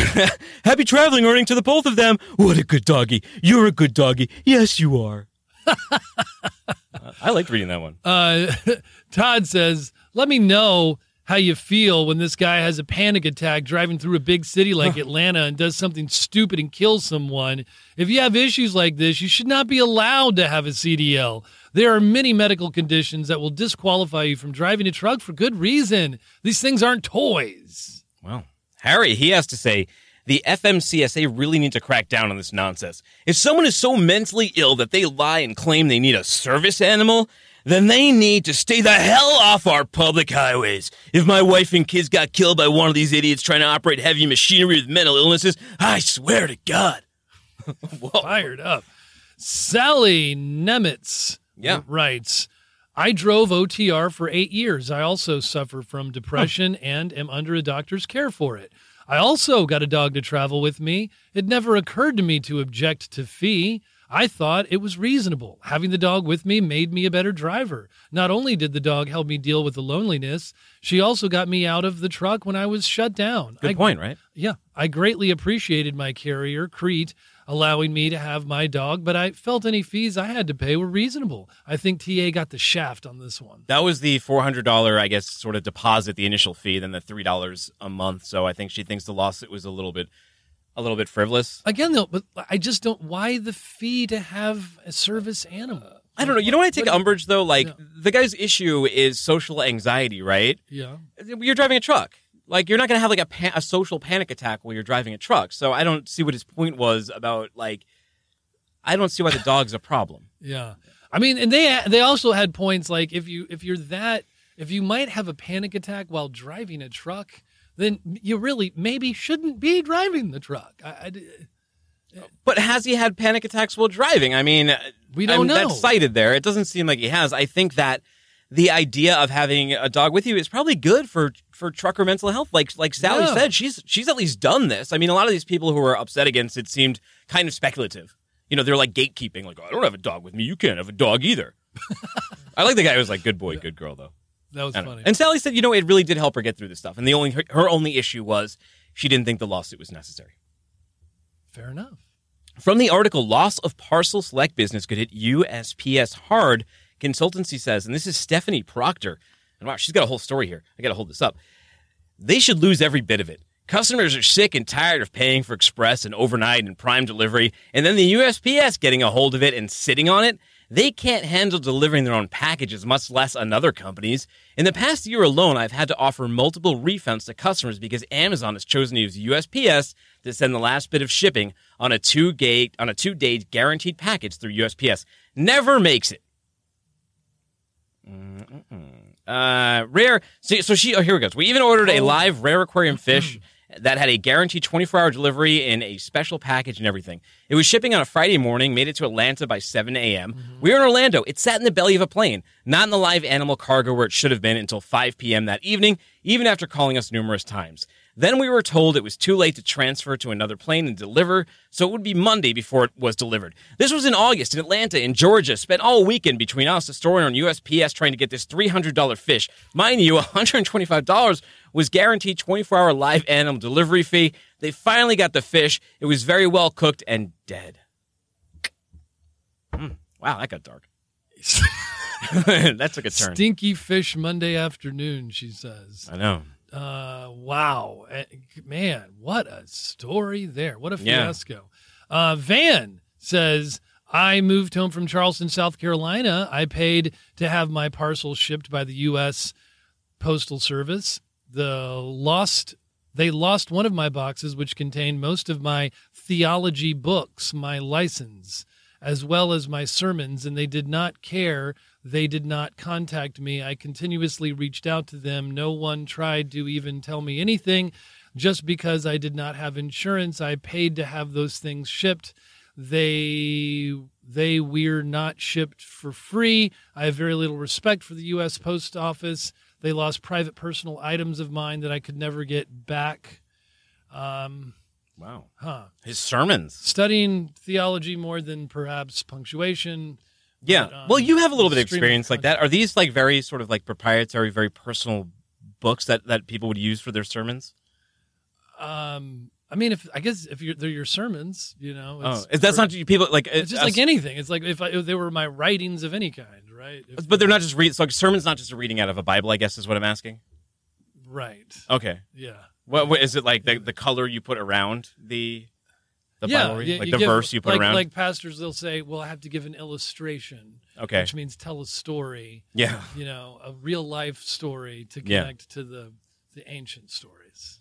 Happy traveling, earning to the both of them. What a good doggy. You're a good doggy. Yes, you are. I liked reading that one. Uh, Todd says, let me know how you feel when this guy has a panic attack driving through a big city like Atlanta and does something stupid and kills someone. If you have issues like this, you should not be allowed to have a CDL. There are many medical conditions that will disqualify you from driving a truck for good reason. These things aren't toys. Well, Harry, he has to say the FMCSA really need to crack down on this nonsense. If someone is so mentally ill that they lie and claim they need a service animal, then they need to stay the hell off our public highways. If my wife and kids got killed by one of these idiots trying to operate heavy machinery with mental illnesses, I swear to God. Fired up. Sally Nemitz Yeah. writes, I drove OTR for eight years. I also suffer from depression and am under a doctor's care for it. I also got a dog to travel with me. It never occurred to me to object to fee. I thought it was reasonable. Having the dog with me made me a better driver. Not only did the dog help me deal with the loneliness, she also got me out of the truck when I was shut down. Good I- point, right? yeah, I greatly appreciated my carrier, Crete, allowing me to have my dog, but I felt any fees I had to pay were reasonable. I think TA got the shaft on this one. That was the four hundred dollar, I guess, sort of deposit, the initial fee, then the three dollars a month. So I think she thinks the lawsuit was a little bit, a little bit frivolous. Again, though, but I just don't. Why the fee to have a service animal? I don't know. You know what I take umbrage though? Like Yeah. the guy's issue is social anxiety, right? Yeah. You're driving a truck. Like you're not gonna have like a a social panic attack while you're driving a truck. So I don't see what his point was about. Like, I don't see why the dog's a problem. Yeah. I mean, and they they also had points like if you if you're that if you might have a panic attack while driving a truck, then you really maybe shouldn't be driving the truck. I, I- But has he had panic attacks while driving? I mean, We don't mean, know. That's cited there. It doesn't seem like he has. I think that the idea of having a dog with you is probably good for for trucker mental health. Like like Sally Yeah. said, she's she's at least done this. I mean, a lot of these people who are upset against it seemed kind of speculative. You know, they're like gatekeeping. Like, oh, I don't have a dog with me. You can't have a dog either. I like the guy who was like, good boy, good girl, though. That was funny. And Sally said, you know, it really did help her get through this stuff. And the only her, her only issue was she didn't think the lawsuit was necessary. Fair enough. From the article, loss of parcel select business could hit USPS hard, consultancy says. And this is Stephanie Proctor. And wow, she's got a whole story here. I got to hold this up. They should lose every bit of it. Customers are sick and tired of paying for express and overnight and prime delivery, and then the USPS getting a hold of it and sitting on it. They can't handle delivering their own packages, much less another company's. In the past year alone, I've had to offer multiple refunds to customers because Amazon has chosen to use USPS to send the last bit of shipping on a two gate on a two day guaranteed package through USPS. Never makes it. Uh, rare. So, so she. Oh, here we go. We even ordered a live rare aquarium fish that had a guaranteed 24 hour delivery in a special package and everything. It was shipping on a Friday morning, made it to Atlanta by 7 a.m. Mm-hmm. We were in Orlando. It sat in the belly of a plane, not in the live animal cargo where it should have been until 5 p.m. that evening, even after calling us numerous times. Then we were told it was too late to transfer to another plane and deliver, so it would be Monday before it was delivered. This was in August in Atlanta, in Georgia. Spent all weekend between us, the store, and USPS trying to get this $300 fish. Mind you, $125 was guaranteed 24 hour live animal delivery fee. They finally got the fish. It was very well cooked and dead. Mm, wow, that got dark. that took a turn. Stinky fish Monday afternoon, she says. I know. Uh, wow, Eh, man, what a story there! What a Yeah. fiasco. Uh, Van says, "I moved home from Charleston, South Carolina. I paid to have my parcel shipped by the U.S. Postal Service. The lost." They lost one of my boxes, which contained most of my theology books, my license, as well as my sermons, and they did not care. They did not contact me. I continuously reached out to them. No one tried to even tell me anything. Just because I did not have insurance, I paid to have those things shipped. They they we're not shipped for free. I have very little respect for the US Post Office. They lost private personal items of mine that I could never get back. Um, Wow. huh. His sermons. Studying theology more than perhaps punctuation. Yeah. But, um, well, you have a little bit of experience like that. Are these like very sort of like proprietary, very personal books that, that people would use for their sermons? Um, I mean, if I guess if you're, they're your sermons, you know, Oh, that's not people like It's just us- like anything. It's like if, I, if they were my writings of any kind, right? If But they're not just read. So like, sermons not just a reading out of a Bible. I guess is what I'm asking. right. Okay. Yeah. What, what is it like? The, the color you put around the the yeah, Bible, reading? like the give- verse you put like, around. Like pastors, they'll say, "Well, I have to give an illustration," okay. which means tell a story. Yeah. You know, a real life story to Yeah. connect to the the ancient stories.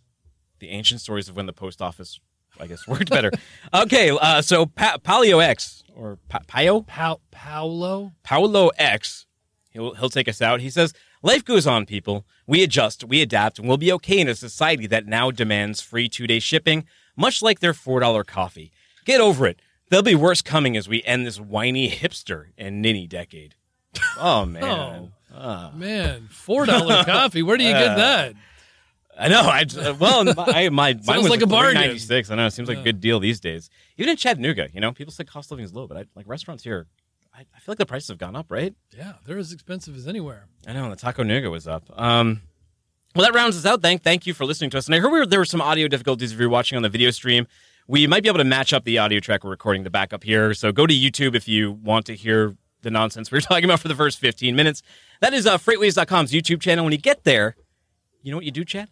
The ancient stories of when the post office, I guess, worked better. okay. Uh, so pa- Palio X or pa- Pio Pa- Paolo. Paolo X, he'll, he'll take us out. He says, Life goes on, people. We adjust, we adapt, and we'll be okay in a society that now demands free two day shipping, much like their $4 coffee. Get over it. There'll be worse coming as we end this whiny hipster and ninny decade. Oh, man. Ah. Man, four dollar coffee. Where do you get Uh, that? I know. I uh, well, my, I, my mine was like a bargain. Ninety six. I know. It seems like a good deal these days. Even in Chattanooga, you know, people say cost of living is low, but I, like restaurants here, I, I feel like the prices have gone up, right? Yeah, they're as expensive as anywhere. I know the Taco Nougat was up. Um, well, that rounds us out. Thank thank you for listening to us. And I heard we were, there were some audio difficulties if you're watching on the video stream. We might be able to match up the audio track we're recording the back up here. So go to YouTube if you want to hear the nonsense we were talking about for the first 15 minutes. That is uh, FreightWaves.com's YouTube channel. When you get there, you know what you do, Chad?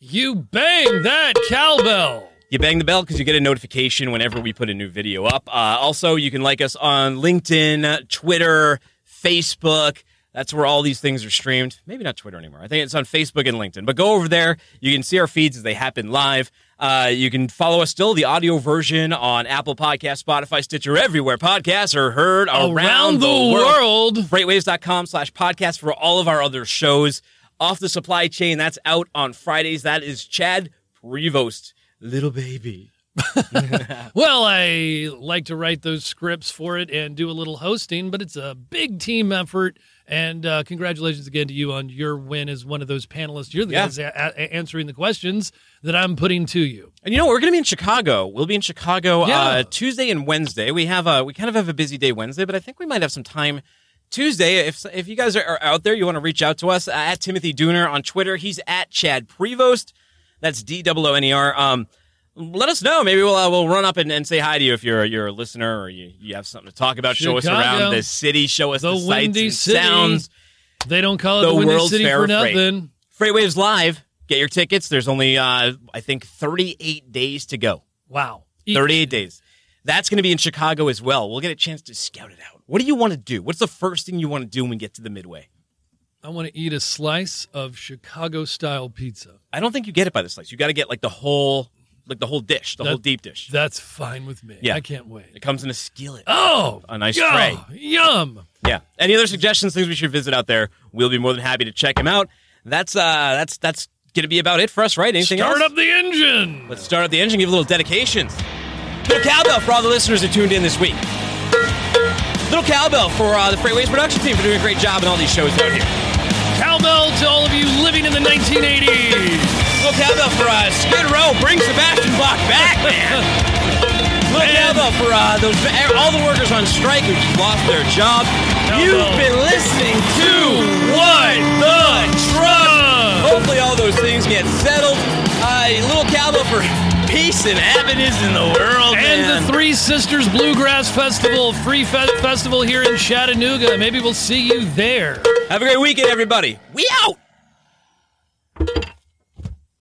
You bang that cowbell. You bang the bell because you get a notification whenever we put a new video up. Uh, also, you can like us on LinkedIn, Twitter, Facebook. That's where all these things are streamed. Maybe not Twitter anymore. I think it's on Facebook and LinkedIn. But go over there. You can see our feeds as they happen live. Uh, you can follow us still, the audio version on Apple Podcast, Spotify, Stitcher, everywhere podcasts are heard around, the, world. freightwaves.com slash podcast for all of our other shows. Off the supply chain, that's out on Fridays. That is Chad Prevost, little baby. Well, I like to write those scripts for it and do a little hosting, but it's a big team effort. And uh, congratulations again to you on your win as one of those panelists. You're the Yeah. guys a- a- answering the questions that I'm putting to you. And you know, we're going to be in Chicago. We'll be in Chicago Yeah. uh, Tuesday and Wednesday. We have a we kind of have a busy day Wednesday, but I think we might have some time Tuesday. If if you guys are, out there, you want to reach out to us uh, at Timothy Dooner on Twitter. He's at Chad Prevost. That's D O O N E R. Um, let us know. Maybe we'll uh, we'll run up and, and say hi to you if you're you're a listener or you, you have something to talk about. Show us around the city. Show us the, The sights and City. sounds. They don't call it The the, Windy World's City Fair for of Freight. nothing. Freightwaves Live. Get your tickets. There's only, uh, I think, 38 days to go. Wow. 38 days. That's going to be in Chicago as well. We'll get a chance to scout it out. What do you want to do? What's the first thing you want to do when we get to the Midway? I want to eat a slice of Chicago style pizza. I don't think you get it by the slice. You got to get like the whole, like the whole dish, the That- whole deep dish. That's fine with me. Yeah. I can't wait. It comes in a skillet. Oh, A nice yeah, tray. Yum. Yeah. Any other suggestions, things we should visit out there? We'll be more than happy to check them out. That's uh, that's that's going to be about it for us, right? Anything else? Start else? up the engine. Let's start up the engine. Give a little dedications. Little cowbell for all the listeners who tuned in this week. Little cowbell for uh, the Freightwaves production team for doing a great job in all these shows out here. Cowbell to all of you living in the 1980s. Little cowbell for uh, Skid Row. Bring Sebastian Bach back, man. Little cowbell for uh, those all the workers on strike who just lost their job. You've Cowbell. been listening to What the Truck. Hopefully, all those things get settled. Uh, little cowbell for peace and happiness in the world, And man. the Three Sisters Bluegrass Festival, free fe- festival here in Chattanooga. Maybe we'll see you there. Have a great weekend, everybody. We out.